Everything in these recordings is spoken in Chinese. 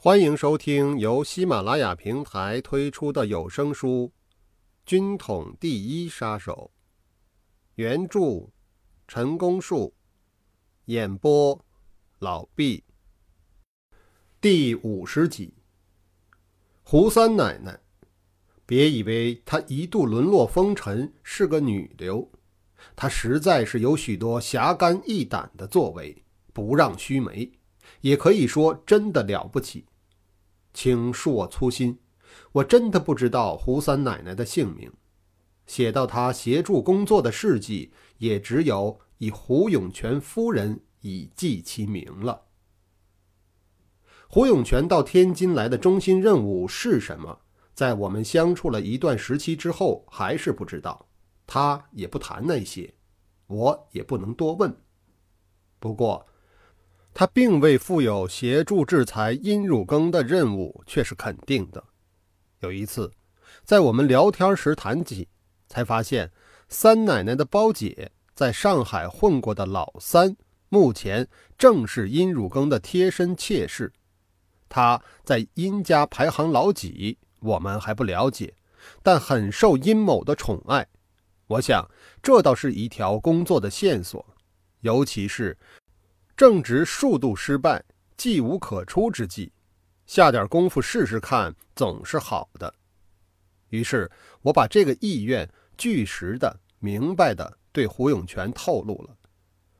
欢迎收听由喜马拉雅平台推出的有声书《军统第一杀手》，原著陈功树，演播老毕。第五十集，胡三奶奶，别以为她一度沦落风尘是个女流，她实在是有许多侠肝义胆的作为，不让须眉。也可以说真的了不起，请恕我粗心，我真的不知道胡三奶奶的姓名。写到她协助工作的事迹，也只有以胡永泉夫人以记其名了。胡永泉到天津来的中心任务是什么？在我们相处了一段时期之后，还是不知道。他也不谈那些，我也不能多问。不过。他并未负有协助制裁殷汝耕的任务，却是肯定的。有一次，在我们聊天时谈起，才发现三奶奶的胞姐在上海混过的老三，目前正是殷汝耕的贴身妾室。他在殷家排行老几，我们还不了解，但很受殷某的宠爱。我想，这倒是一条工作的线索，尤其是。正值数度失败、计无可出之际，下点功夫试试看总是好的。于是，我把这个意愿据实的、明白的对胡永泉透露了。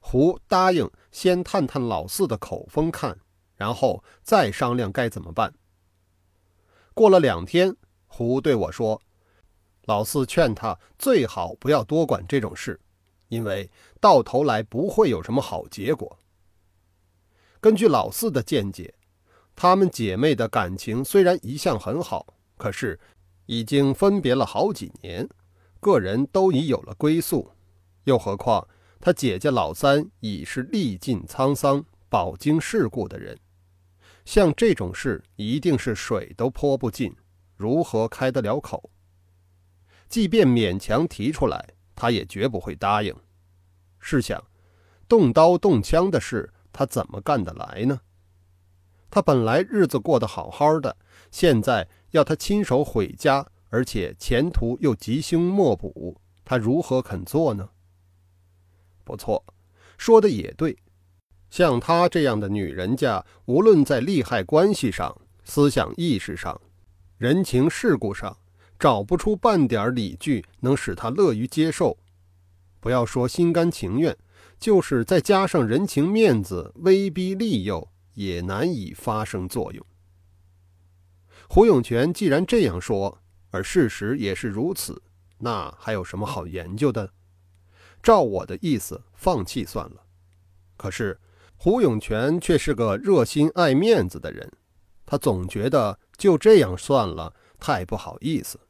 胡答应先探探老四的口风看，然后再商量该怎么办。过了两天，胡对我说：“老四劝他最好不要多管这种事，因为到头来不会有什么好结果。”根据老四的见解，她们姐妹的感情虽然一向很好，可是已经分别了好几年，个人都已有了归宿。又何况她姐姐老三已是历尽沧桑、饱经世故的人，像这种事一定是水都泼不进，如何开得了口？即便勉强提出来，她也绝不会答应。试想，动刀动枪的事。他怎么干得来呢？他本来日子过得好好的，现在要他亲手毁家，而且前途又吉凶莫卜，他如何肯做呢？不错，说的也对。像她这样的女人家，无论在利害关系上、思想意识上、人情世故上，找不出半点理据能使她乐于接受。不要说心甘情愿。就是再加上人情面子、威逼利诱，也难以发生作用。胡永泉既然这样说，而事实也是如此，那还有什么好研究的？照我的意思，放弃算了。可是胡永泉却是个热心爱面子的人，他总觉得就这样算了，太不好意思，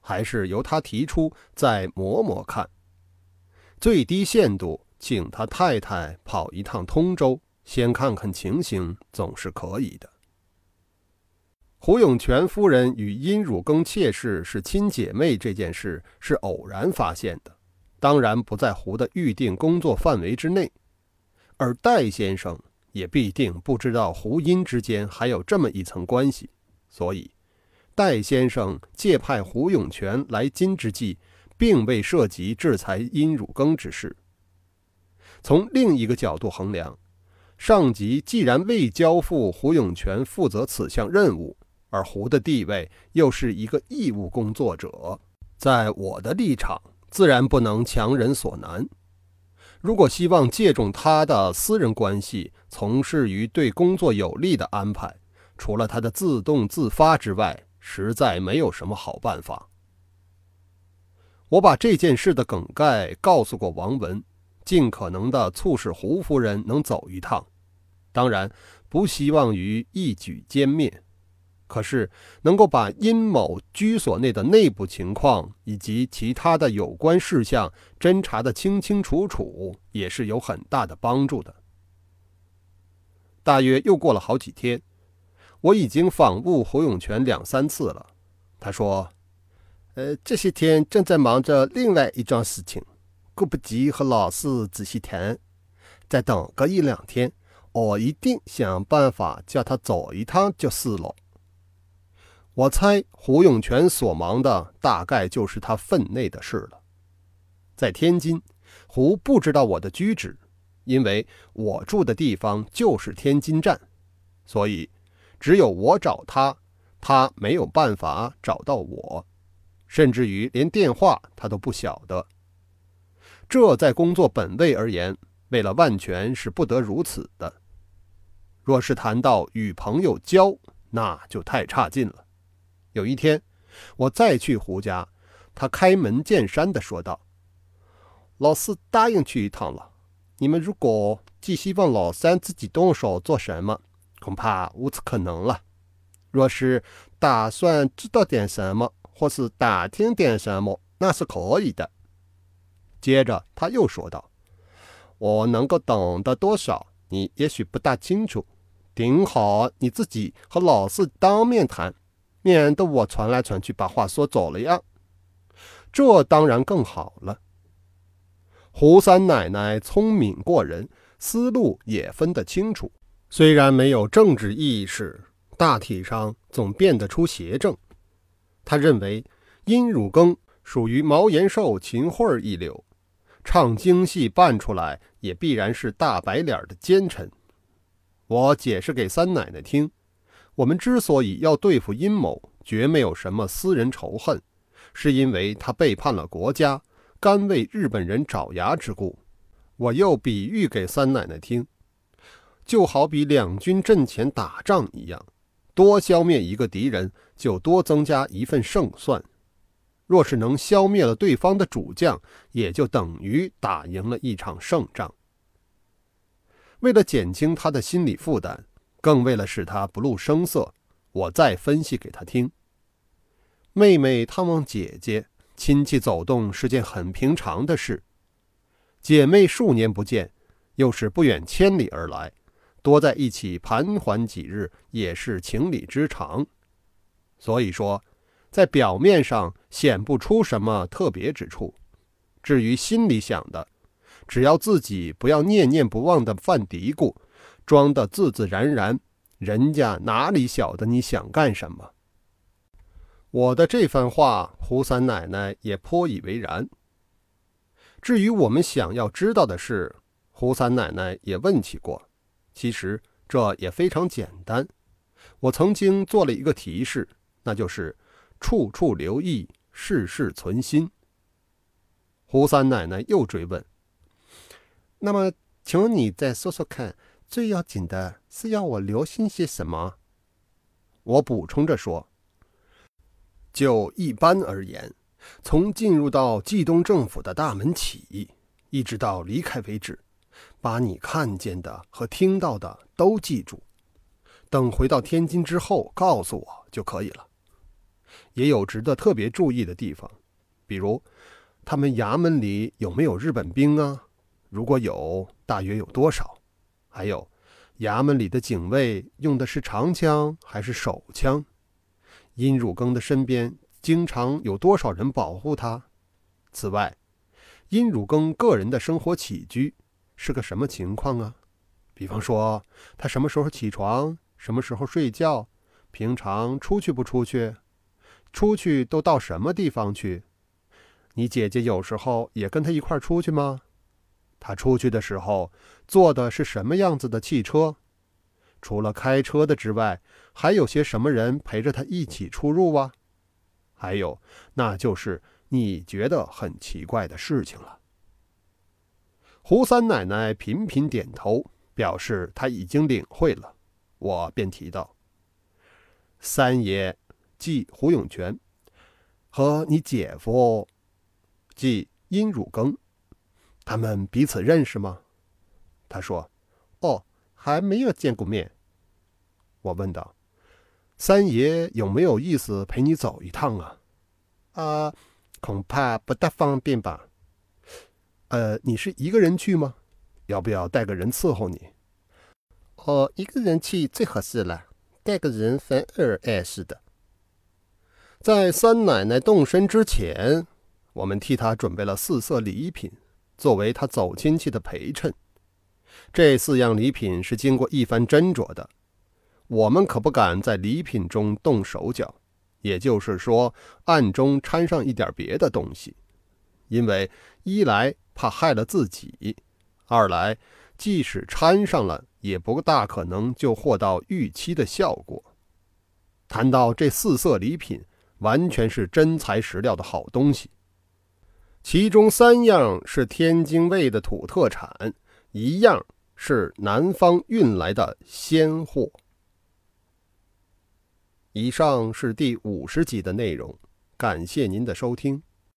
还是由他提出再磨磨看，最低限度。请他太太跑一趟通州，先看看情形，总是可以的。胡永泉夫人与殷汝耕妾室是亲姐妹这件事是偶然发现的，当然不在胡的预定工作范围之内。而戴先生也必定不知道胡殷之间还有这么一层关系，所以戴先生借派胡永泉来京之际，并未涉及制裁殷汝耕之事。从另一个角度衡量，上级既然未交付胡永泉负责此项任务，而胡的地位又是一个义务工作者，在我的立场，自然不能强人所难。如果希望借重他的私人关系从事于对工作有利的安排，除了他的自动自发之外，实在没有什么好办法。我把这件事的梗概告诉过王文。尽可能的促使胡夫人能走一趟，当然不希望于一举歼灭。可是能够把殷某居所内的内部情况以及其他的有关事项侦查的清清楚楚，也是有很大的帮助的。大约又过了好几天，我已经访问胡永泉两三次了。他说：“呃，这些天正在忙着另外一桩事情。”顾不及和老四仔细谈，再等个一两天，我一定想办法叫他走一趟就是了。我猜胡永全所忙的大概就是他分内的事了。在天津，胡不知道我的居址，因为我住的地方就是天津站，所以只有我找他，他没有办法找到我，甚至于连电话他都不晓得。这在工作本位而言，为了万全是不得如此的。若是谈到与朋友交，那就太差劲了。有一天，我再去胡家，他开门见山地说道。老四答应去一趟了。你们如果寄希望老三自己动手做什么，恐怕无此可能了。若是打算知道点什么，或是打听点什么，那是可以的。接着他又说道：“我能够懂得多少，你也许不大清楚。顶好你自己和老四当面谈，免得我传来传去把话说走了呀。这当然更好了。”胡三奶奶聪明过人，思路也分得清楚。虽然没有政治意识，大体上总辨得出邪正。他认为殷汝耕属于毛延寿、秦桧一流，唱京戏扮出来也必然是大白脸的奸臣。我解释给三奶奶听，我们之所以要对付阴谋，绝没有什么私人仇恨，是因为他背叛了国家。甘为日本人爪牙之故，我又比喻给三奶奶听，就好比两军阵前打仗一样，多消灭一个敌人，就多增加一份胜算。若是能消灭了对方的主将，也就等于打赢了一场胜仗。为了减轻他的心理负担，更为了使他不露声色，我再分析给他听：妹妹探望姐姐。亲戚走动是件很平常的事，姐妹数年不见，又是不远千里而来，多在一起盘桓几日也是情理之常。所以说，在表面上显不出什么特别之处。至于心里想的，只要自己不要念念不忘的犯嘀咕，装得自自然然，人家哪里晓得你想干什么？我的这番话，胡三奶奶也颇以为然。至于我们想要知道的事，胡三奶奶也问起过。其实这也非常简单。我曾经做了一个提示，那就是处处留意，事事存心。胡三奶奶又追问：“那么，请你再说说看，最要紧的是要我留心些什么？”我补充着说。就一般而言，从进入到冀东政府的大门起，一直到离开为止，把你看见的和听到的都记住。等回到天津之后，告诉我就可以了。也有值得特别注意的地方，比如他们衙门里有没有日本兵啊？如果有，大约有多少？还有衙门里的警卫用的是长枪还是手枪？殷汝耕的身边经常有多少人保护他？此外，殷汝耕个人的生活起居是个什么情况啊？比方说，他什么时候起床，什么时候睡觉，平常出去不出去，出去都到什么地方去？你姐姐有时候也跟他一块出去吗？他出去的时候坐的是什么样子的汽车？除了开车的之外，还有些什么人陪着他一起出入啊？还有，那就是你觉得很奇怪的事情了。胡三奶奶频频点头，表示他已经领会了。我便提到：“三爷，即胡永全，和你姐夫，即殷汝耕，他们彼此认识吗？”他说：“哦，还没有见过面。”我问道：“三爷有没有意思陪你走一趟啊？”“啊，恐怕不大方便吧。”“呃，你是一个人去吗？要不要带个人伺候你？”“哦，一个人去最合适了，带个人反而碍事的。”在三奶奶动身之前，我们替她准备了四色礼品，作为她走亲戚的陪衬。这四样礼品是经过一番斟酌的，我们可不敢在礼品中动手脚，也就是说，暗中掺上一点别的东西，因为一来怕害了自己，二来即使掺上了，也不大可能就获到预期的效果。谈到这四色礼品，完全是真材实料的好东西。其中三样是天津卫的土特产，一样是南方运来的鲜货。以上是第五十集的内容，感谢您的收听。